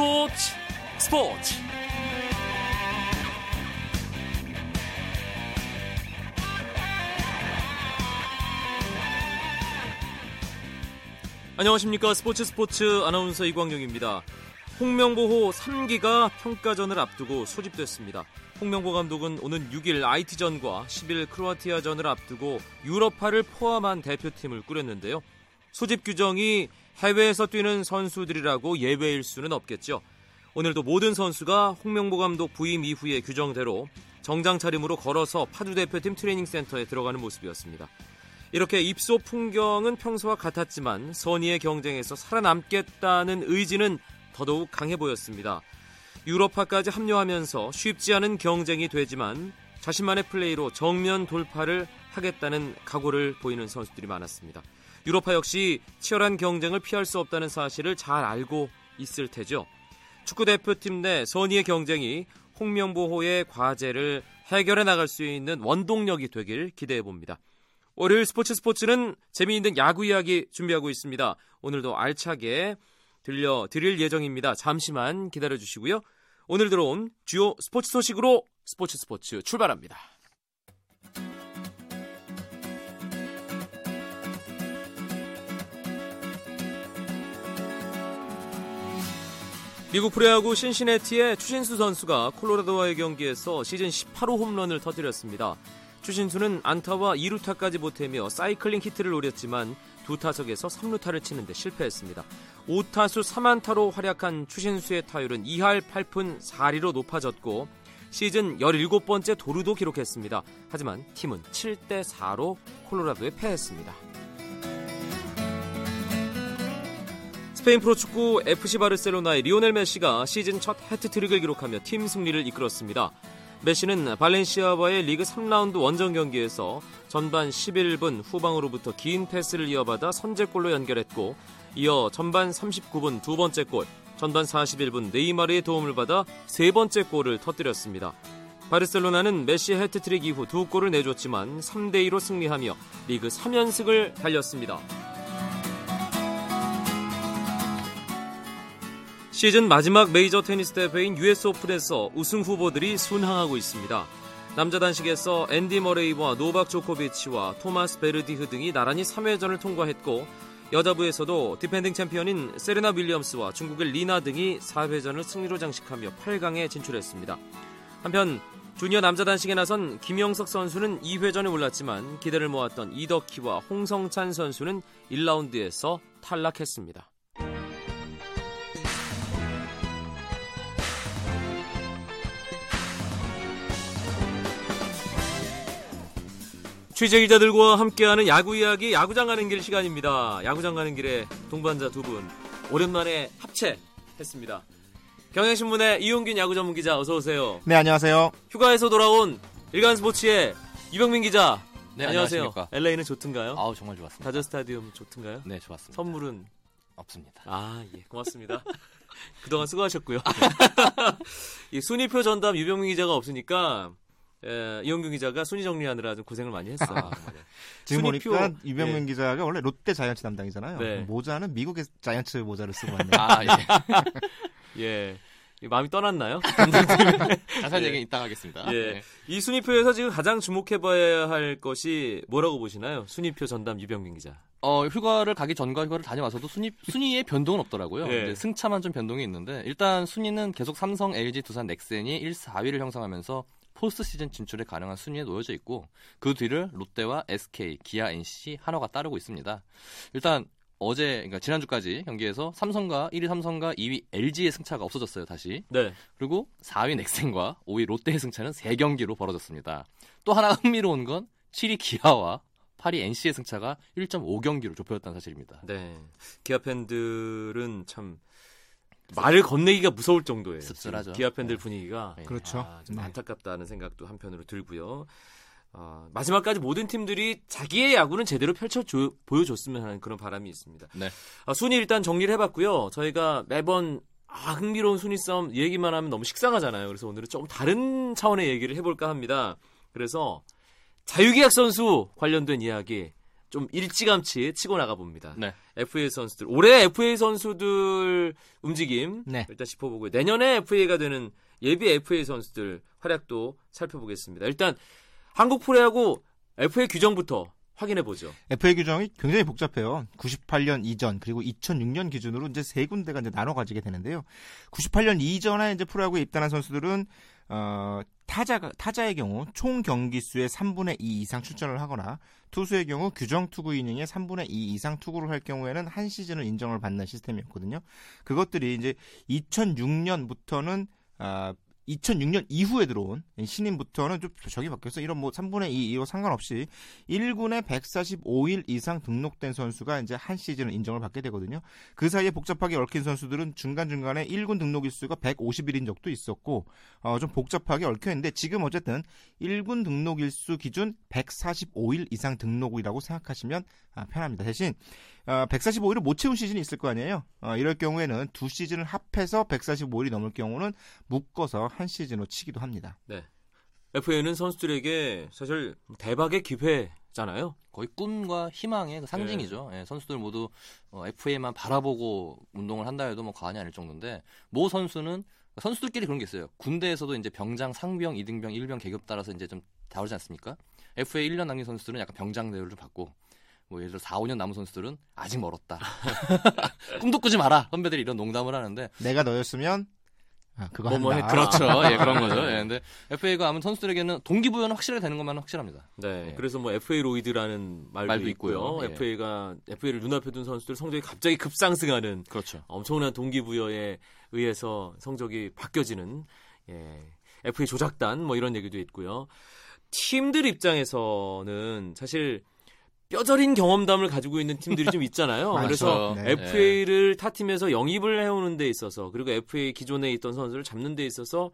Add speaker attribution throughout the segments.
Speaker 1: 스포츠 스포츠 안녕하십니까 스포츠 스포츠 아나운서 이광용입니다. 홍명보호 3기가 평가전을 앞두고 소집됐습니다. 홍명보 감독은 오는 6일 IT전과 10일 크로아티아전을 앞두고 유럽파를 포함한 대표팀을 꾸렸는데요. 소집 규정이 해외에서 뛰는 선수들이라고 예외일 수는 없겠죠. 오늘도 모든 선수가 홍명보 감독 부임 이후의 규정대로 정장 차림으로 걸어서 파주 대표팀 트레이닝 센터에 들어가는 모습이었습니다. 이렇게 입소 풍경은 평소와 같았지만 선의의 경쟁에서 살아남겠다는 의지는 더더욱 강해 보였습니다. 유럽파까지 합류하면서 쉽지 않은 경쟁이 되지만 자신만의 플레이로 정면 돌파를 하겠다는 각오를 보이는 선수들이 많았습니다. 유럽파 역시 치열한 경쟁을 피할 수 없다는 사실을 잘 알고 있을 테죠. 축구 대표팀 내 선의의 경쟁이 홍명보호의 과제를 해결해 나갈 수 있는 원동력이 되길 기대해 봅니다. 월요일 스포츠 스포츠는 재미있는 야구 이야기 준비하고 있습니다. 오늘도 알차게 들려드릴 예정입니다. 잠시만 기다려 주시고요. 오늘 들어온 주요 스포츠 소식으로 스포츠 스포츠 출발합니다. 미국 프로야구 신시내티의 추신수 선수가 콜로라도와의 경기에서 시즌 18호 홈런을 터뜨렸습니다. 추신수는 안타와 2루타까지 보태며 사이클링 히트를 노렸지만 두 타석에서 3루타를 치는데 실패했습니다. 5타수 3안타로 활약한 추신수의 타율은 2할 8푼 4리로 높아졌고 시즌 17번째 도루도 기록했습니다. 하지만 팀은 7대 4로 콜로라도에 패했습니다. 스페인 프로축구 FC 바르셀로나의 리오넬 메시가 시즌 첫 해트트릭을 기록하며 팀 승리를 이끌었습니다. 메시는 발렌시아와의 리그 3라운드 원정 경기에서 전반 11분 후방으로부터 긴 패스를 이어받아 선제골로 연결했고 이어 전반 39분 두 번째 골, 전반 41분 네이마르의 도움을 받아 세 번째 골을 터뜨렸습니다. 바르셀로나는 메시 해트트릭 이후 두 골을 내줬지만 3대2로 승리하며 리그 3연승을 달렸습니다. 시즌 마지막 메이저 테니스 대회인 US 오픈에서 우승 후보들이 순항하고 있습니다. 남자 단식에서 앤디 머레이와 노박 조코비치와 토마스 베르디흐 등이 나란히 3회전을 통과했고 여자부에서도 디펜딩 챔피언인 세레나 윌리엄스와 중국의 리나 등이 4회전을 승리로 장식하며 8강에 진출했습니다. 한편 주니어 남자 단식에 나선 김영석 선수는 2회전에 올랐지만 기대를 모았던 이덕희와 홍성찬 선수는 1라운드에서 탈락했습니다. 취재 기자들과 함께하는 야구 이야기 야구장 가는 길 시간입니다. 야구장 가는 길에 동반자 두 분 오랜만에 합체했습니다. 경향신문의 이용균 야구 전문 기자 어서 오세요.
Speaker 2: 네 안녕하세요.
Speaker 1: 휴가에서 돌아온 일간 스포츠의 유병민 기자.
Speaker 3: 네
Speaker 1: 안녕하세요.
Speaker 3: 안녕하십니까.
Speaker 1: LA는 좋든가요?
Speaker 3: 아우 정말 좋았습니다.
Speaker 1: 다저 스타디움 좋든가요?
Speaker 3: 네 좋았습니다.
Speaker 1: 선물은
Speaker 3: 없습니다.
Speaker 1: 아 예 고맙습니다. 그동안 수고하셨고요. 이 순위표 전담 유병민 기자가 없으니까 예, 이용균 기자가 순위 정리하느라 좀 고생을 많이 했어요. 네.
Speaker 2: 지금
Speaker 1: 순위표,
Speaker 2: 보니까 이병민
Speaker 1: 예.
Speaker 2: 기자가 원래 롯데 자이언츠 담당이잖아요.
Speaker 1: 네.
Speaker 2: 모자는 미국의 자이언츠 모자를 쓰고 왔네요.
Speaker 3: 아 예.
Speaker 1: 예. 이 마음이 떠났나요?
Speaker 3: 자세한
Speaker 1: 예.
Speaker 3: 얘기는 이따 하겠습니다.
Speaker 1: 예.
Speaker 3: 네.
Speaker 1: 이 순위표에서 지금 가장 주목해봐야 할 것이 뭐라고 보시나요? 순위표 전담 유병민 기자.
Speaker 3: 어 휴가를 가기 전과 휴가를 다녀와서도 순위 순위에 변동은 없더라고요.
Speaker 1: 예.
Speaker 3: 이제 승차만 좀 변동이 있는데 일단 순위는 계속 삼성, LG, 두산, 넥센이 1, 4위를 형성하면서 포스트 시즌 진출에 가능한 순위에 놓여져 있고 그 뒤를 롯데와 SK, 기아, NC, 한화가 따르고 있습니다. 일단 어제 그러니까 지난주까지 경기에서 삼성과 1위 삼성과 2위 LG의 승차가 없어졌어요 다시.
Speaker 1: 네.
Speaker 3: 그리고 4위 넥센과 5위 롯데의 승차는 3경기로 벌어졌습니다. 또 하나 흥미로운 건 7위 기아와 8위 NC의 승차가 1.5경기로 좁혀졌다는 사실입니다.
Speaker 1: 네. 기아 팬들은 참 말을 건네기가 무서울 정도예요.
Speaker 3: 씁쓸하죠.
Speaker 1: 기아 팬들
Speaker 3: 네.
Speaker 1: 분위기가
Speaker 3: 네.
Speaker 2: 그렇죠.
Speaker 1: 아, 좀
Speaker 2: 네.
Speaker 1: 안타깝다는 생각도 한편으로 들고요. 어, 마지막까지 모든 팀들이 자기의 야구는 제대로 펼쳐 줘- 보여줬으면 하는 그런 바람이 있습니다.
Speaker 3: 네.
Speaker 1: 아, 순위 일단 정리를 해봤고요. 저희가 매번 아, 흥미로운 순위 싸움 얘기만 하면 너무 식상하잖아요. 그래서 오늘은 조금 다른 차원의 얘기를 해볼까 합니다. 그래서 자유계약 선수 관련된 이야기 좀 일찌감치 치고 나가 봅니다.
Speaker 3: 네.
Speaker 1: FA 선수들 올해 FA 선수들 움직임
Speaker 2: 네.
Speaker 1: 일단 짚어보고요. 내년에 FA가 되는 예비 FA 선수들 활약도 살펴보겠습니다. 일단 한국 프로야구 FA 규정부터 확인해 보죠.
Speaker 2: FA 규정이 굉장히 복잡해요. 98년 이전 그리고 2006년 기준으로 이제 세 군데가 이제 나눠 가지게 되는데요. 98년 이전에 이제 프로야구에 입단한 선수들은 어, 타자가 타자의 경우 총 경기 수의 3분의 2 이상 출전을 하거나 투수의 경우 규정 투구 이닝의 3분의 2 이상 투구를 할 경우에는 한 시즌을 인정을 받는 시스템이었거든요. 그것들이 이제 2006년부터는 아 2006년 이후에 들어온 신인부터는 좀 저기 바뀌었어. 이런 뭐 3분의 2 이거 상관없이 1군에 145일 이상 등록된 선수가 이제 한 시즌을 인정을 받게 되거든요. 그 사이에 복잡하게 얽힌 선수들은 중간중간에 1군 등록 일수가 150일인 적도 있었고 어, 좀 복잡하게 얽혀 있는데 지금 어쨌든 1군 등록 일수 기준 145일 이상 등록이라고 생각하시면 아, 편합니다. 대신 어, 145일을 못 채운 시즌이 있을 거 아니에요. 어, 이럴 경우에는 두 시즌을 합해서 145일이 넘을 경우는 묶어서 한 시즌으로 치기도 합니다.
Speaker 1: FA는 선수들에게 사실 대박의 기회잖아요.
Speaker 3: 거의 꿈과 희망의 그 상징이죠. 예, 선수들 모두 어, FA만 바라보고 운동을 한다 해도 뭐 과언이 아닐 정도인데 모 선수는 선수들끼리 그런 게 있어요. 군대에서도 이제 병장, 상병, 이등병, 일병 계급 따라서 이제 좀 다르지 않습니까? FA 1년 남긴 선수들은 약간 병장 대우를 좀 받고 뭐 예를 들어 4, 5년 남은 선수들은 아직 멀었다. 꿈도 꾸지 마라. 선배들이 이런 농담을 하는데
Speaker 2: 내가 너였으면 아, 그거
Speaker 1: 뭐뭐
Speaker 2: 한다.
Speaker 3: 그렇죠. 예, 그런 거죠. 예, 근데 FA가 아무 선수들에게는 동기부여는 확실하게 되는 것만은 확실합니다.
Speaker 1: 네.
Speaker 3: 예.
Speaker 1: 그래서 뭐 FA 로이드라는 말도,
Speaker 3: 말도
Speaker 1: 있고요.
Speaker 3: 있고요. 예.
Speaker 1: FA가 FA를 눈앞에 둔 선수들 성적이 갑자기 급상승하는
Speaker 3: 그렇죠.
Speaker 1: 엄청난 동기부여에 의해서 성적이 바뀌어지는 예. FA 조작단 뭐 이런 얘기도 있고요. 팀들 입장에서는 사실 뼈저린 경험담을 가지고 있는 팀들이 좀 있잖아요. 그래서
Speaker 2: 네.
Speaker 1: FA를 타 팀에서 영입을 해오는 데 있어서 그리고 FA 기존에 있던 선수를 잡는 데 있어서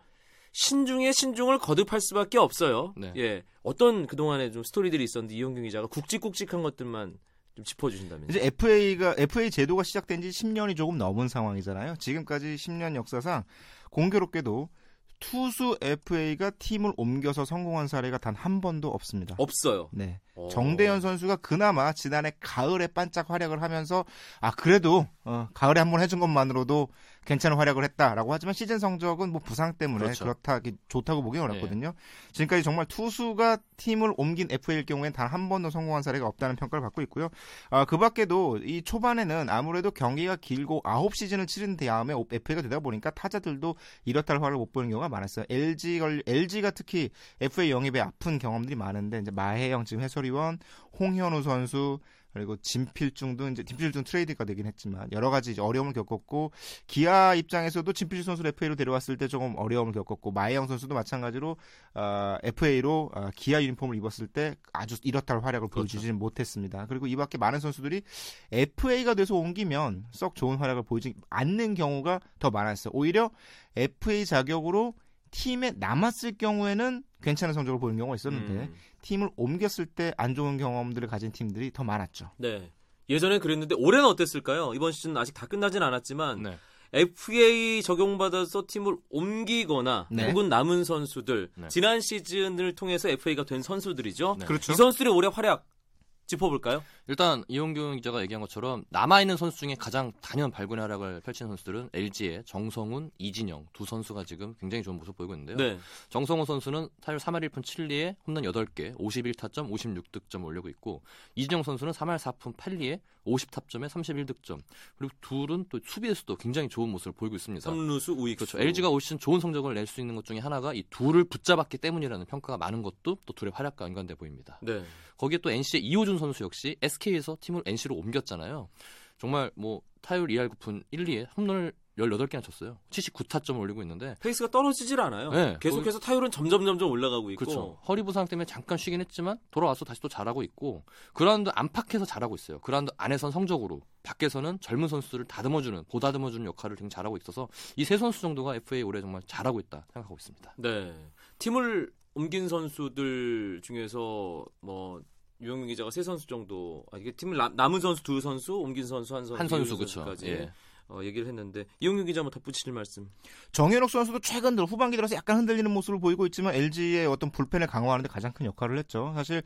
Speaker 1: 신중에 신중을 거듭할 수밖에 없어요.
Speaker 3: 네.
Speaker 1: 예, 어떤 그 동안에 좀 스토리들이 있었는데 이용균 기자가 굵직굵직한 것들만 좀 짚어주신다면.
Speaker 2: 이제 FA가 FA 제도가 시작된 지 10년이 조금 넘은 상황이잖아요. 지금까지 10년 역사상 공교롭게도 투수 FA가 팀을 옮겨서 성공한 사례가 단 한 번도 없습니다.
Speaker 1: 없어요.
Speaker 2: 네.
Speaker 1: 어.
Speaker 2: 정대현 선수가 그나마 지난해 가을에 반짝 활약을 하면서 아 그래도 어, 가을에 한 번 해준 것만으로도 괜찮은 활약을 했다라고 하지만 시즌 성적은 뭐 부상 때문에
Speaker 3: 그렇죠.
Speaker 2: 그렇다 좋다고 보기 어렵거든요. 지금까지 정말 투수가 팀을 옮긴 FA일 경우엔 단 한 번도 성공한 사례가 없다는 평가를 받고 있고요. 아, 그 밖에도 이 초반에는 아무래도 경기가 길고 9시즌을 치른 다음에 FA가 되다 보니까 타자들도 이렇다 할 화를 못 보는 경우가 많았어요. LG 걸 LG가 특히 FA 영입에 아픈 경험들이 많은데 이제 마혜영 지금 해설위원, 홍현우 선수 그리고 진필중도 이제 진필중 트레이드가 되긴 했지만 여러 가지 어려움을 겪었고 기아 입장에서도 진필중 선수를 FA로 데려왔을 때 조금 어려움을 겪었고 마혜영 선수도 마찬가지로 어, FA로 어, 기아 유니폼을 입었을 때 아주 이렇다 할 활약을
Speaker 1: 그렇죠.
Speaker 2: 보여주지는 못했습니다. 그리고 이밖에 많은 선수들이 FA가 돼서 옮기면 썩 좋은 활약을 보이지 않는 경우가 더 많았어요. 오히려 FA 자격으로 팀에 남았을 경우에는 괜찮은 성적을 보이는 경우가 있었는데
Speaker 1: 음,
Speaker 2: 팀을 옮겼을 때 안 좋은 경험들을 가진 팀들이 더 많았죠.
Speaker 1: 네. 예전에 그랬는데 올해는 어땠을까요? 이번 시즌 아직 다 끝나진 않았지만
Speaker 3: 네.
Speaker 1: FA 적용받아서 팀을 옮기거나
Speaker 2: 네.
Speaker 1: 혹은 남은 선수들
Speaker 3: 네.
Speaker 1: 지난 시즌을 통해서 FA가 된 선수들이죠.
Speaker 3: 네.
Speaker 2: 그렇죠.
Speaker 1: 이 선수들의 올해 활약 짚어볼까요?
Speaker 3: 일단 이용균 기자가 얘기한 것처럼 남아있는 선수 중에 가장 단연 발군의 활약을 펼친 선수들은 LG의 정성훈, 이진영 두 선수가 지금 굉장히 좋은 모습 보이고 있는데요.
Speaker 1: 네.
Speaker 3: 정성훈 선수는 타율 3할 1푼 7리에 홈런 8개, 51타점, 56득점 올리고 있고 이진영 선수는 3할 4푼 8리에 50타점에 31득점. 그리고 둘은 또 수비에서도 굉장히 좋은 모습을 보이고 있습니다.
Speaker 1: 삼루수 우익수.
Speaker 3: 그렇죠. LG가 올 시즌 좋은 성적을 낼 수 있는 것 중에 하나가 이 둘을 붙잡았기 때문이라는 평가가 많은 것도 또 둘의 활약과 연관돼 보입니다.
Speaker 1: 네.
Speaker 3: 거기에 또 NC의 이호준 선수 역시 SK에서 팀을 NC로 옮겼잖아요. 정말 뭐 타율 2할 9푼 1, 2에 홈런을 18개나 쳤어요. 79타점을 올리고 있는데
Speaker 1: 페이스가 떨어지질 않아요.
Speaker 3: 네,
Speaker 1: 계속해서 타율은 점점 점점 올라가고 있고.
Speaker 3: 그렇죠. 허리 부상 때문에 잠깐 쉬긴 했지만 돌아와서 다시 또 잘하고 있고 그라운드 안팎에서 잘하고 있어요. 그라운드 안에선 성적으로 밖에서는 젊은 선수들을 다듬어주는 보다듬어주는 역할을 굉장히 잘하고 있어서 이 세 선수 정도가 FA 올해 정말 잘하고 있다 생각하고 있습니다.
Speaker 1: 네. 팀을 옮긴 선수들 중에서 뭐 유영민 기자가 세 선수 정도 아 이게 팀을 남, 남은 선수 두 선수 옮긴 선수 한 선수
Speaker 3: 한 선수 그렇죠. 예.
Speaker 1: 어, 얘기를 했는데 이용균 기자 뭐 덧붙이실 말씀.
Speaker 2: 정현욱 선수도 최근 들어 후반기 들어서 약간 흔들리는 모습을 보이고 있지만 LG의 어떤 불펜을 강화하는데 가장 큰 역할을 했죠. 사실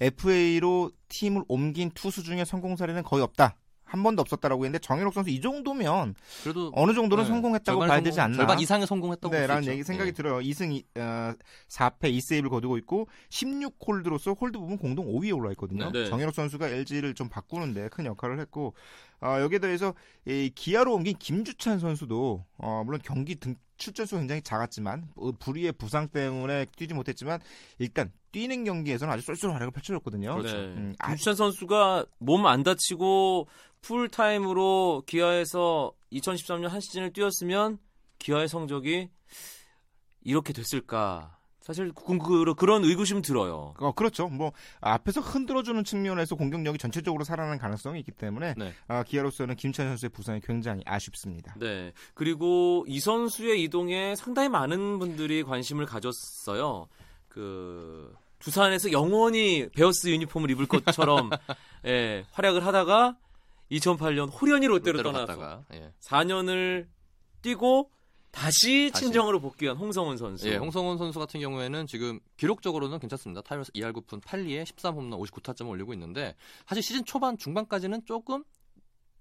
Speaker 2: FA로 팀을 옮긴 투수 중에 성공 사례는 거의 없다. 한 번도 없었다라고 했는데 정현욱 선수 이 정도면
Speaker 3: 그래도
Speaker 2: 어느 정도는
Speaker 3: 네,
Speaker 2: 성공했다고 봐야
Speaker 3: 성공,
Speaker 2: 되지 않나.
Speaker 3: 절반 이상의 성공했다고
Speaker 2: 네, 라는. 얘기 생각이
Speaker 3: 예.
Speaker 2: 들어요. 2승 이- 어, 4패 2세이브를 거두고 있고 16홀드로서 홀드 부분 공동 5위에 올라 있거든요.
Speaker 1: 네.
Speaker 2: 정현욱 선수가 LG를 좀 바꾸는데 큰 역할을 했고 어, 여기에 더해서 이 기아로 옮긴 김주찬 선수도 어, 물론 경기 등 출전수 굉장히 작았지만 어, 불의의 부상 때문에 뛰지 못했지만 일단 뛰는 경기에서는 아주 쏠쏠한 활약을 펼쳐줬거든요.
Speaker 1: 네.
Speaker 2: 음, 아,
Speaker 1: 김주찬 선수가 몸 안 다치고 풀타임으로 기아에서 2013년 한 시즌을 뛰었으면 기아의 성적이 이렇게 됐을까? 사실 그, 그, 그런 의구심 들어요.
Speaker 2: 어, 그렇죠. 뭐 앞에서 흔들어주는 측면에서 공격력이 전체적으로 살아나는 가능성이 있기 때문에
Speaker 3: 네.
Speaker 2: 아, 기아로서는 김찬 선수의 부상이 굉장히 아쉽습니다.
Speaker 1: 네. 그리고 이 선수의 이동에 상당히 많은 분들이 관심을 가졌어요. 그 두산에서 영원히 베어스 유니폼을 입을 것처럼 예, 활약을 하다가 2008년 호련히 롯데로,
Speaker 3: 롯데로
Speaker 1: 떠나서
Speaker 3: 예.
Speaker 1: 4년을 뛰고 다시
Speaker 3: 다시.
Speaker 1: 친정으로 복귀한 홍성훈 선수.
Speaker 3: 예, 홍성훈 선수 같은 경우에는 지금 기록적으로는 괜찮습니다. 타이러스 2할 9푼 8리에 13홈런 59타점을 올리고 있는데 사실 시즌 초반 중반까지는 조금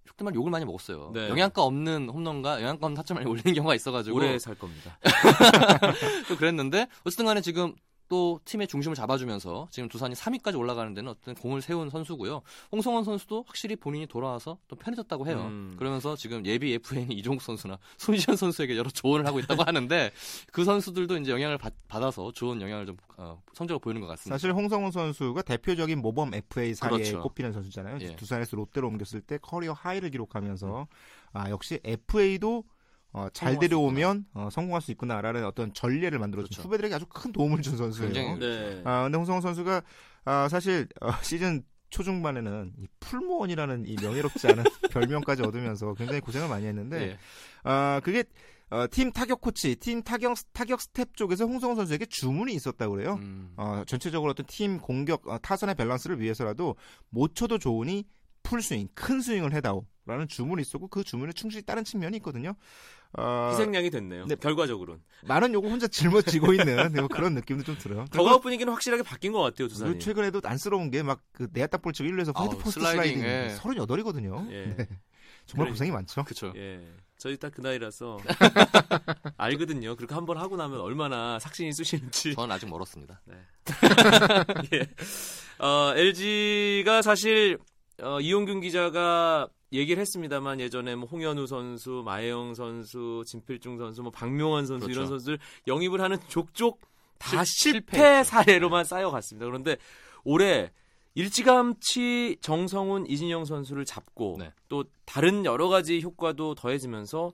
Speaker 3: 속된 말 욕을 많이 먹었어요.
Speaker 1: 네.
Speaker 3: 영양가 없는 홈런과 영양가 없는 타점을 올리는 경우가 있어가지고
Speaker 1: 오래 살 겁니다.
Speaker 3: 또 그랬는데 어쨌든 간에 지금 또 팀의 중심을 잡아주면서 지금 두산이 3위까지 올라가는 데는 어떤 공을 세운 선수고요. 홍성원 선수도 확실히 본인이 돌아와서 또 편해졌다고 해요.
Speaker 1: 음.
Speaker 3: 그러면서 지금 예비 FA는 이종국 선수나 손시현 선수에게 여러 조언을 하고 있다고 하는데 그 선수들도 이제 영향을 받, 아서 좋은 영향을 좀 어, 성적을 보이는 것 같습니다.
Speaker 2: 사실 홍성흔 선수가 대표적인 모범 FA 사례에
Speaker 3: 그렇죠.
Speaker 2: 꼽히는 선수잖아요.
Speaker 3: 예.
Speaker 2: 두산에서 롯데로 옮겼을 때 career high를 기록하면서 아 역시 FA도 어, 잘 데려오면 어, 성공할 수 있구나라는 어떤 전례를 만들어준
Speaker 3: 그렇죠.
Speaker 2: 후배들에게 아주 큰 도움을 준 선수예요.
Speaker 3: 굉장히
Speaker 1: 네.
Speaker 2: 아 근데 홍성흔 선수가 아, 사실 어, 시즌 초중반에는 이 풀무원이라는 이 명예롭지 않은 별명까지 얻으면서 굉장히 고생을 많이 했는데
Speaker 3: 예.
Speaker 2: 아 그게 어, 팀 타격 코치, 팀 타격 타격 스태프 쪽에서 홍성흔 선수에게 주문이 있었다고 그래요.
Speaker 3: 음,
Speaker 2: 어, 전체적으로 어떤 팀 공격 어, 타선의 밸런스를 위해서라도 못 쳐도 좋으니 풀 스윙, 큰 스윙을 해다오 라는 주문이 있었고 그 주문에 충실히 따른 측면이 있거든요. 어,
Speaker 1: 희생양이 됐네요.
Speaker 2: 네.
Speaker 1: 결과적으로는.
Speaker 2: 많은 요거 혼자 짊어지고 있는 뭐 그런 느낌도 좀 들어요.
Speaker 1: 더그아웃 분위기는 확실하게 바뀐 것 같아요, 두산이.
Speaker 2: 그리고 최근에도 안쓰러운 게 막그 내야딱 치고 1루에서 화이트
Speaker 3: 아우,
Speaker 2: 퍼스트
Speaker 3: 슬라이딩,
Speaker 2: 슬라이딩,
Speaker 3: 예.
Speaker 2: 38이거든요.
Speaker 1: 예.
Speaker 2: 네. 정말
Speaker 1: 그래.
Speaker 2: 고생이 많죠.
Speaker 3: 그쵸.
Speaker 1: 예. 저희 딱 그 나이라서 알거든요. 그렇게 한 번 하고 나면 얼마나 삭신이 쑤시는지.
Speaker 3: 저는 아직 멀었습니다.
Speaker 1: 예. 어, LG가 사실 어, 이용균 기자가 얘기를 했습니다만 예전에 뭐 홍현우 선수, 마혜영 선수, 진필중 선수, 뭐 박명환 선수
Speaker 3: 그렇죠.
Speaker 1: 이런 선수들 영입을 하는 족족 다
Speaker 3: 실-
Speaker 1: 실패. 사례로만 쌓여갔습니다. 그런데 올해 일찌감치 정성훈, 이진영 선수를 잡고
Speaker 3: 네.
Speaker 1: 또 다른 여러 가지 효과도 더해지면서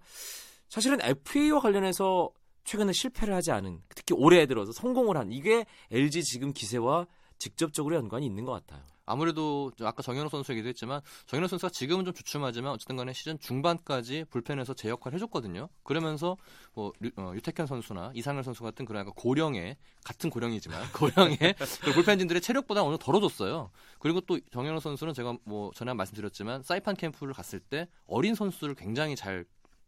Speaker 1: 사실은 FA와 관련해서 최근에 실패를 하지 않은 특히 올해 들어서 성공을 한 이게 LG 지금 기세와 직접적으로 연관이 있는 것 같아요.
Speaker 3: 아무래도 저 아까 정현호 선수 얘기도 했지만 정현호 선수가 지금은 좀 주춤하지만 어쨌든 간에 시즌 중반까지 불펜에서 제 역할을 해줬거든요. 그러면서 뭐 류, 어, 유택현 선수나 이상열 선수 같은 그런 약간 고령의 같은 고령이지만 고령의 그 불펜진들의 체력보다 어느 덜어줬어요. 그리고 또 정현호 선수는 제가 뭐 전에 한 말씀드렸지만 사이판 캠프를 갔을 때 어린 선수를 굉장히 잘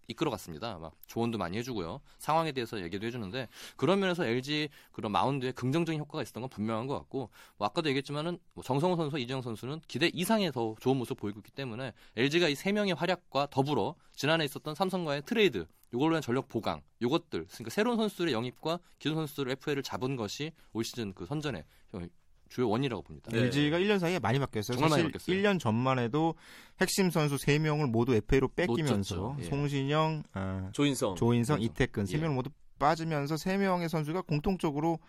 Speaker 3: 이끌어갔습니다. 막 조언도 많이 해주고요. 상황에 대해서 얘기도 해주는데 그런 면에서 LG 그런 마운드에 긍정적인 효과가 있었던 건 분명한 것 같고 뭐 아까도 얘기했지만은 뭐 정성훈 선수, 이진영 선수는 기대 이상의 더 좋은 모습 을 보이고 있기 때문에 LG가 이 세 명의 활약과 더불어 지난해 있었던 삼성과의 트레이드 이걸로 한 전력 보강 요것들 그러니까 새로운 선수들의 영입과 기존 선수들의 FA를 잡은 것이 올 시즌 그 선전의 주 요인이라고 봅니다.
Speaker 1: 네.
Speaker 2: LG가 1년 사이에 많이 바뀌었어요.
Speaker 3: 정말 많이
Speaker 2: 사실
Speaker 3: 바뀌었어요.
Speaker 2: 1년 전만 해도 핵심 선수 3명을 모두 FA로 뺏기면서
Speaker 3: 놓쳤죠. 예.
Speaker 2: 송신영, 아,
Speaker 1: 조인성.
Speaker 2: 조인성,
Speaker 3: 조인성.
Speaker 2: 이태근 세
Speaker 3: 예.
Speaker 2: 명 모두 빠지면서 세 명의 선수가 공통적으로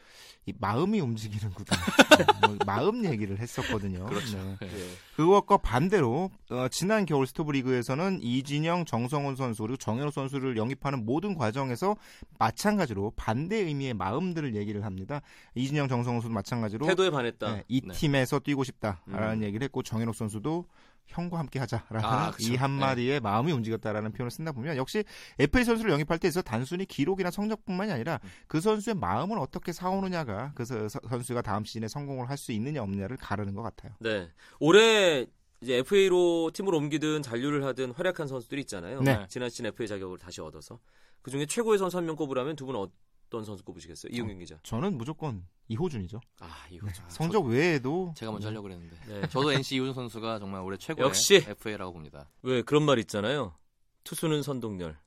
Speaker 2: 이 마음이 움직이는구나. 뭐 마음 얘기를 했었거든요.
Speaker 3: 그렇죠.
Speaker 2: 네.
Speaker 3: 예.
Speaker 1: 예.
Speaker 2: 그것과 반대로 어, 지난 겨울 스토브 리그에서는 이진영, 정성훈 선수 그리고 정현호 선수를 영입하는 모든 과정에서 마찬가지로 반대 의미의 마음들을 얘기를 합니다. 이진영, 정성훈 선수 마찬가지로
Speaker 1: 태도에 반했다.
Speaker 2: 네, 이
Speaker 3: 네.
Speaker 2: 팀에서 뛰고 싶다라는
Speaker 1: 음.
Speaker 2: 얘기를 했고 정현욱 선수도 형과 함께 하자라는
Speaker 3: 아.
Speaker 2: 이 한마디에 마음이 움직였다라는 표현을 쓴다 보면 역시 FA 선수를 영입할 때 있어 단순히 기록이나 성적뿐만이 아니라
Speaker 3: 음.
Speaker 2: 그 선수의 마음을 어떻게 사오느냐가 그 서- 선수가 다음 시즌에 성공을 할 수 있느냐 없느냐를 가르는 것 같아요.
Speaker 1: 네. 올해 이제 FA로 팀을 옮기든 잔류를 하든 활약한 선수들이 있잖아요.
Speaker 2: 네.
Speaker 1: 지난 시즌 FA 자격을 다시 얻어서 그 중에 최고의 선수 한 명 꼽으라면 두 분은 어떤 선수 꼽으시겠어요? 이용균 기자.
Speaker 2: 저는 무조건 이호준이죠.
Speaker 1: 아 이거 참.
Speaker 2: 성적 외에도
Speaker 3: 제가 먼저 하려고 그랬는데.
Speaker 1: 네.
Speaker 3: 저도 NC 이훈 선수가 정말 올해 최고의
Speaker 1: 역시.
Speaker 3: FA라고 봅니다.
Speaker 1: 왜 그런 말 있잖아요. 투수는 선동열,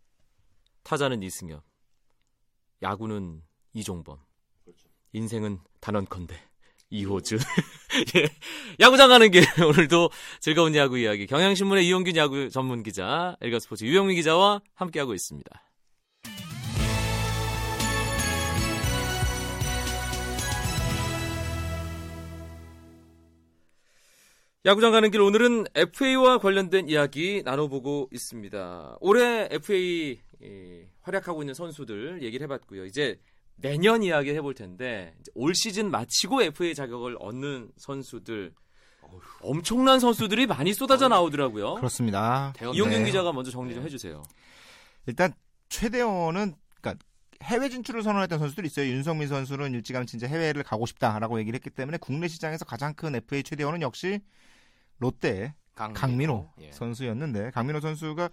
Speaker 1: 타자는 이승엽, 야구는 이종범, 인생은 단언컨대 이호준. 예. 야구장 가는 길 오늘도 즐거운 야구 이야기 경향신문의 이용균 야구 전문 기자, 엘가스포츠 유영민 기자와 함께하고 있습니다. 야구장 가는 길 오늘은 FA와 관련된 이야기 나눠보고 있습니다. 올해 FA 예, 활약하고 있는 선수들 얘기를 해봤고요. 이제 내년 이야기 해볼 텐데 올 시즌 마치고 FA 자격을 얻는 선수들 엄청난 선수들이 많이 쏟아져 나오더라고요.
Speaker 2: 그렇습니다.
Speaker 1: 이용균
Speaker 2: 네.
Speaker 1: 기자가 먼저 정리 좀 해주세요.
Speaker 2: 일단 최대원은 그러니까 해외 진출을 선언했던 선수들이 있어요. 윤성민 선수는 일찌감치 이제 해외를 가고 싶다라고 얘기를 했기 때문에 국내 시장에서 가장 큰 FA 최대원은 역시 롯데
Speaker 3: 강민호,
Speaker 2: 강민호
Speaker 3: 예.
Speaker 2: 선수였는데 강민호 선수가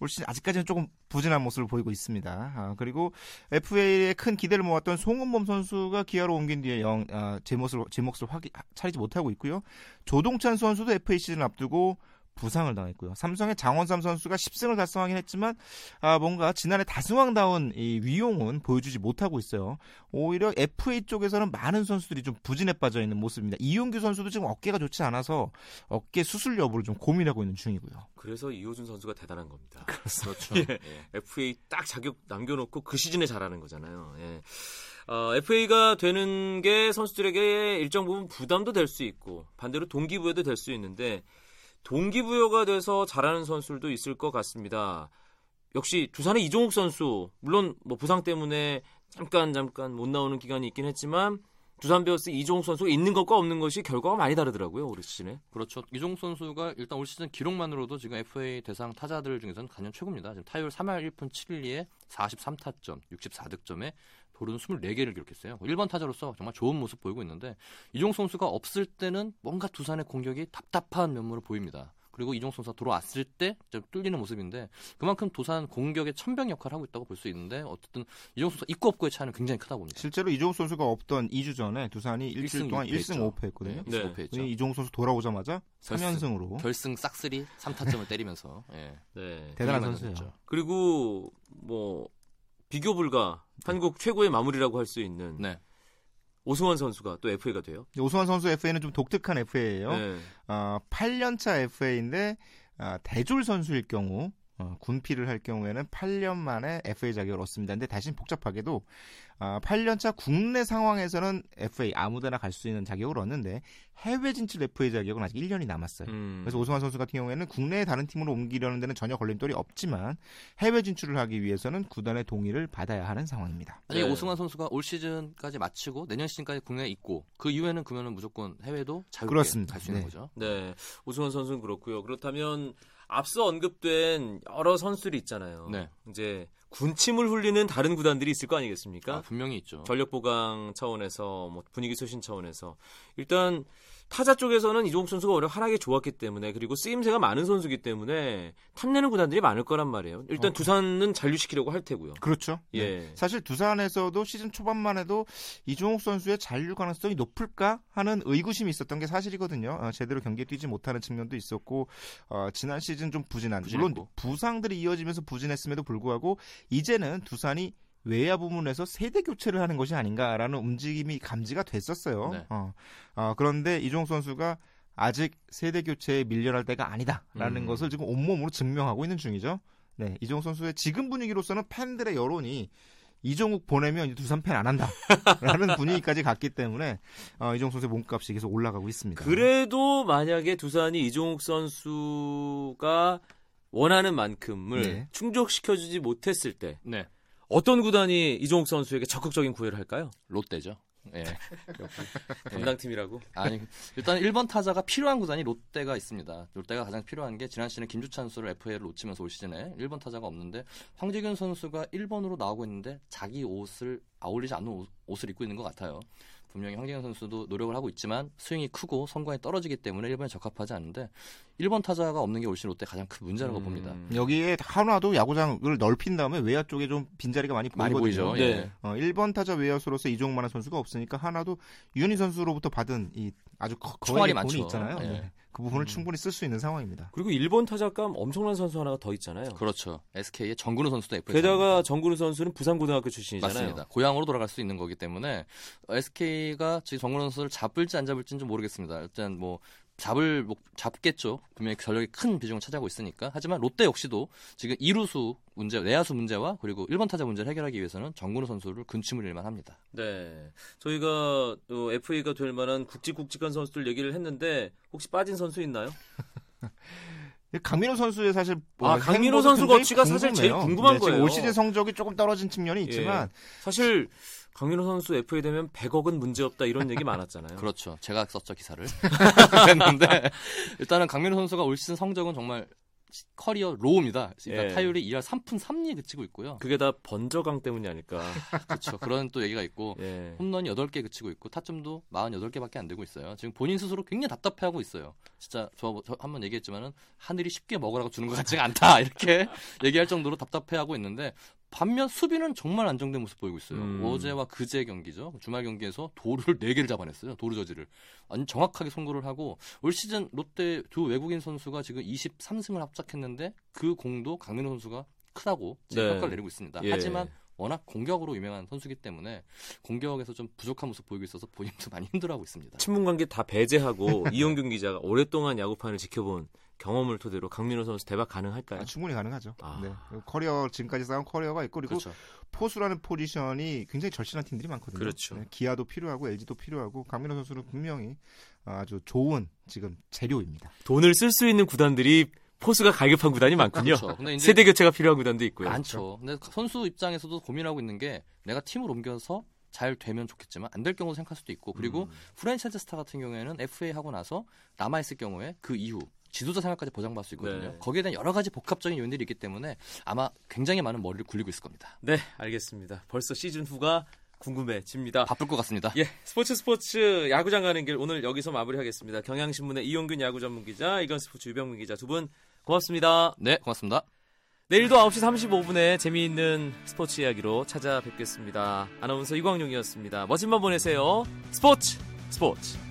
Speaker 2: 올 시즌 아직까지는 조금 부진한 모습을 보이고 있습니다. 아, 그리고 FA에 큰 기대를 모았던 송은범 선수가 기아로 옮긴 뒤에 영, 아, 제 몫을 제 몫을 확 차리지 못하고 있고요. 조동찬 선수도 FA 시즌 앞두고 부상을 당했고요. 삼성의 장원삼 선수가 10승을 달성하긴 했지만 아, 뭔가 지난해 다승왕다운 이 위용은 보여주지 못하고 있어요. 오히려 FA 쪽에서는 많은 선수들이 좀 부진에 빠져 있는 모습입니다. 이용규 선수도 지금 어깨가 좋지 않아서 어깨 수술 여부를 좀 고민하고 있는 중이고요.
Speaker 1: 그래서 이호준 선수가 대단한 겁니다.
Speaker 3: 그렇죠.
Speaker 1: 예.
Speaker 3: 예.
Speaker 1: FA 딱 자격 남겨놓고 그 시즌에 잘하는 거잖아요. 예. 어, FA가 되는 게 선수들에게 일정 부분 부담도 될 수 있고 반대로 동기부여도 될 수 있는데 동기부여가 돼서 잘하는 선수들도 있을 것 같습니다. 역시 두산의 이종욱 선수 물론 뭐 부상 때문에 잠깐 잠깐 못 나오는 기간이 있긴 했지만 두산 베어스 이종욱 선수가 있는 것과 없는 것이 결과가 많이 다르더라고요 올 시즌에.
Speaker 3: 그렇죠. 이종 선수가 일단 올 시즌 기록만으로도 지금 FA 대상 타자들 중에서는 가장 최고입니다. 지금 타율 3할 1푼 7리에 43타점, 64득점에 도루는 24개를 기록했어요. 1번 타자로서 정말 좋은 모습 보이고 있는데 이종 선수가 없을 때는 뭔가 두산의 공격이 답답한 면모를 보입니다. 그리고 이종 선수가 돌아왔을 때 좀 뚫리는 모습인데 그만큼 두산 공격의 천병 역할을 하고 있다고 볼 수 있는데 어쨌든 이종 선수 있고 없고의 차이는 굉장히 크다고 봅니다.
Speaker 2: 실제로 이종욱 선수가 없던 2주 전에 두산이 일주일
Speaker 3: 일승
Speaker 2: 동안 1승
Speaker 3: 이패했죠.
Speaker 2: 5패 했거든요.
Speaker 3: 네,
Speaker 1: 네.
Speaker 3: 5패 했죠.
Speaker 2: 이종욱 선수 돌아오자마자
Speaker 3: 결승.
Speaker 2: 3연승으로
Speaker 3: 결승 싹쓸이 3타점을 때리면서 예.
Speaker 1: 네.
Speaker 2: 대단한 선수예요.
Speaker 3: 했죠.
Speaker 1: 그리고 뭐 비교 불가 한국 최고의 마무리라고 할 수 있는
Speaker 3: 네.
Speaker 1: 오승환 선수가 또 FA가 돼요.
Speaker 2: 오승환 선수 FA는 좀 독특한 FA예요.
Speaker 1: 네.
Speaker 2: 어, 8년차 FA인데 아, 대졸 선수일 경우 어, 군필을 할 경우에는 8년 만에 FA 자격을 얻습니다. 근데 다시 복잡하게도 아, 8년차 국내 상황에서는 FA 아무데나 갈 수 있는 자격을 얻는데 해외 진출 FA 자격은 아직 1년이 남았어요.
Speaker 1: 음.
Speaker 2: 그래서 오승환 선수 같은 경우에는 국내의 다른 팀으로 옮기려는 데는 전혀 걸림돌이 없지만 해외 진출을 하기 위해서는 구단의 동의를 받아야 하는 상황입니다.
Speaker 3: 만약에
Speaker 1: 네.
Speaker 3: 오승환 선수가 올 시즌까지 마치고 내년 시즌까지 국내에 있고 그 이후에는 그러면 무조건 해외도 자유롭게. 갈 수 있는
Speaker 2: 네.
Speaker 3: 거죠.
Speaker 1: 네. 오승환 선수는 그렇고요. 그렇다면 앞서 언급된 여러 선수들이 있잖아요.
Speaker 3: 네.
Speaker 1: 이제 군침을 흘리는 다른 구단들이 있을 거 아니겠습니까?
Speaker 3: 아, 분명히 있죠.
Speaker 1: 전력 보강 차원에서 뭐 분위기 소신 차원에서 일단 타자 쪽에서는 이종욱 선수가 워낙 활약이 좋았기 때문에 그리고 쓰임새가 많은 선수기 때문에 탐내는 구단들이 많을 거란 말이에요. 일단
Speaker 2: 어.
Speaker 1: 두산은 잔류시키려고 할 테고요.
Speaker 2: 그렇죠.
Speaker 1: 예.
Speaker 2: 네. 사실 두산에서도 시즌 초반만 해도 이종욱 선수의 잔류 가능성이 높을까 하는 의구심이 있었던 게 사실이거든요. 어, 제대로 경기에 뛰지 못하는 측면도 있었고 어, 지난 시즌 좀 부진한 물론
Speaker 3: 부진했고.
Speaker 2: 부상들이 이어지면서 부진했음에도 불구하고 이제는 두산이 외야 부문에서 세대 교체를 하는 것이 아닌가라는 움직임이 감지가 됐었어요.
Speaker 3: 네.
Speaker 2: 어, 어, 그런데 이종욱 선수가 아직 세대 교체에 밀려날 때가 아니다라는
Speaker 1: 음.
Speaker 2: 것을 지금 온몸으로 증명하고 있는 중이죠. 네, 이종욱 선수의 지금 분위기로서는 팬들의 여론이 이종욱 보내면 두산 팬 안 한다라는 분위기까지 갔기 때문에 어, 이종욱 선수의 몸값이 계속 올라가고 있습니다.
Speaker 1: 그래도 만약에 두산이 이종욱 선수가 원하는 만큼을
Speaker 2: 네.
Speaker 1: 충족시켜주지 못했을 때
Speaker 3: 네.
Speaker 1: 어떤 구단이 이종욱 선수에게 적극적인 구애를 할까요?
Speaker 3: 롯데죠. 예.
Speaker 1: 담당팀이라고?
Speaker 3: 아니 일단 1번 타자가 필요한 구단이 롯데가 있습니다. 롯데가 가장 필요한 게 지난 시즌 김주찬 선수를 FA를 놓치면서 올 시즌에 1번 타자가 없는데 황재균 선수가 1번으로 나오고 있는데 자기 옷을 어울리지 않는 옷, 옷을 입고 있는 것 같아요. 분명히 황재균 선수도 노력을 하고 있지만 스윙이 크고 성과에 떨어지기 때문에 1번에 적합하지 않은데 1번 타자가 없는 게 올 시즌 롯데 가장 큰 문제라고
Speaker 1: 음.
Speaker 3: 봅니다.
Speaker 2: 여기에 한화도 야구장을 넓힌 다음에 외야 쪽에 좀 빈자리가 많이
Speaker 3: 많이. 보이죠.
Speaker 1: 네.
Speaker 3: 예.
Speaker 2: 어, 1번 타자 외야수로서 이종만한 선수가 없으니까 하나도 유현희 선수로부터 받은 이 아주 돈이
Speaker 3: 많죠.
Speaker 2: 있잖아요.
Speaker 3: 예.
Speaker 2: 네. 그 부분을
Speaker 1: 음.
Speaker 2: 충분히 쓸 수 있는 상황입니다.
Speaker 1: 그리고 1번 타자감 엄청난 선수 하나가 더 있잖아요.
Speaker 3: 그렇죠. SK의 정근우 선수도 FA
Speaker 1: 게다가 정근우 선수는 부산 고등학교 출신이잖아요.
Speaker 3: 맞습니다. 고향으로 돌아갈 수 있는 거기 때문에 SK가 지금 정근우 선수를 잡을지 안 잡을지는 좀 모르겠습니다. 일단 뭐 잡을 목- 잡겠죠. 분명히 전력이 큰 비중을 차지하고 있으니까. 하지만 롯데 역시도 지금 이루수 문제, 내야수 문제와 그리고 1번 타자 문제를 해결하기 위해서는 정근우 선수를 근침을 일만 합니다.
Speaker 1: 네. 저희가 어, FA가 될 만한 굵직굵직한 선수들 얘기를 했는데 혹시 빠진 선수 있나요?
Speaker 2: 강민호 선수의 사실 뭐
Speaker 1: 아, 강민호 선수 거취가 사실 제일. 궁금한
Speaker 2: 네,
Speaker 1: 거예요.
Speaker 2: 올 시즌 성적이 조금 떨어진 측면이 있지만
Speaker 1: 사실 강민호 선수 FA 되면 100억은 문제없다 이런 얘기 많았잖아요.
Speaker 3: 그렇죠. 제가 썼죠 기사를. 그랬는데 일단은 강민호 선수가 올 시즌 성적은 정말 career low입니다. 그러니까
Speaker 1: 예.
Speaker 3: 타율이 2할 3푼 3리에 그치고 있고요.
Speaker 1: 그게 다 번저강 때문이 아닐까.
Speaker 3: 그렇죠. 그런 또 얘기가 있고
Speaker 1: 예.
Speaker 3: 홈런이 8개 그치고 있고 타점도 48개밖에 안 되고 있어요. 지금 본인 스스로 굉장히 답답해하고 있어요. 진짜 저, 저 한번 얘기했지만은 하늘이 쉽게 먹으라고 주는 것 같지가 않다 이렇게 얘기할 정도로 답답해하고 있는데 반면 수비는 정말 안정된 모습 보이고 있어요.
Speaker 1: 음.
Speaker 3: 어제와 그제 경기죠. 주말 경기에서 도루를 4개를 잡아냈어요. 도루 저지를. 아니 정확하게 송구를 하고 올 시즌 롯데 두 외국인 선수가 지금 23승을 합작했는데 그 공도 강민호 선수가 크다고 지금
Speaker 1: 네.
Speaker 3: 평가를 내리고 있습니다.
Speaker 1: 예.
Speaker 3: 하지만 워낙 공격으로 유명한 선수기 때문에 공격에서 좀 부족한 모습 보이고 있어서 본인도 많이 힘들어하고 있습니다.
Speaker 1: 친분 관계 다 배제하고 이용균 기자가 오랫동안 야구판을 지켜본 경험을 토대로 강민호 선수 대박 가능할까요?
Speaker 2: 아, 충분히 가능하죠.
Speaker 1: 아.
Speaker 2: 네. 커리어 지금까지 쌓은 커리어가 있고 그리고
Speaker 3: 그렇죠.
Speaker 2: 포수라는 포지션이 굉장히 절실한 팀들이 많거든요.
Speaker 1: 그렇죠.
Speaker 2: 네, 기아도 필요하고 LG도 필요하고 강민호 선수는 분명히 아주 좋은 지금 재료입니다.
Speaker 1: 돈을 쓸 수 있는 구단들이 포수가 갈급한 구단이 많군요.
Speaker 3: 그렇죠. 근데
Speaker 1: 세대 교체가 필요한 구단도 있고요.
Speaker 3: 많죠. 근데 선수 입장에서도 고민하고 있는 게 내가 팀을 옮겨서 잘 되면 좋겠지만 안 될 경우도 생각할 수도 있고 그리고
Speaker 1: 음.
Speaker 3: 프랜차이즈 스타 같은 경우에는 FA 하고 나서 남아 있을 경우에 그 이후 지도자 생활까지 보장받을 수 있거든요.
Speaker 1: 네.
Speaker 3: 거기에 대한 여러 가지 복합적인 요인들이 있기 때문에 아마 굉장히 많은 머리를 굴리고 있을 겁니다.
Speaker 1: 네, 알겠습니다. 벌써 시즌 2가 궁금해집니다.
Speaker 3: 바쁠 것 같습니다.
Speaker 1: 예, 스포츠 스포츠 야구장 가는 길 오늘 여기서 마무리하겠습니다. 경향신문의 이용균 야구 전문 기자, 이건 스포츠 유병민 기자 두 분 고맙습니다.
Speaker 3: 네, 고맙습니다.
Speaker 1: 내일도 9시 35분에 재미있는 스포츠 이야기로 찾아뵙겠습니다. 아나운서 이광용이었습니다. 멋진 밤 보내세요. 스포츠 스포츠.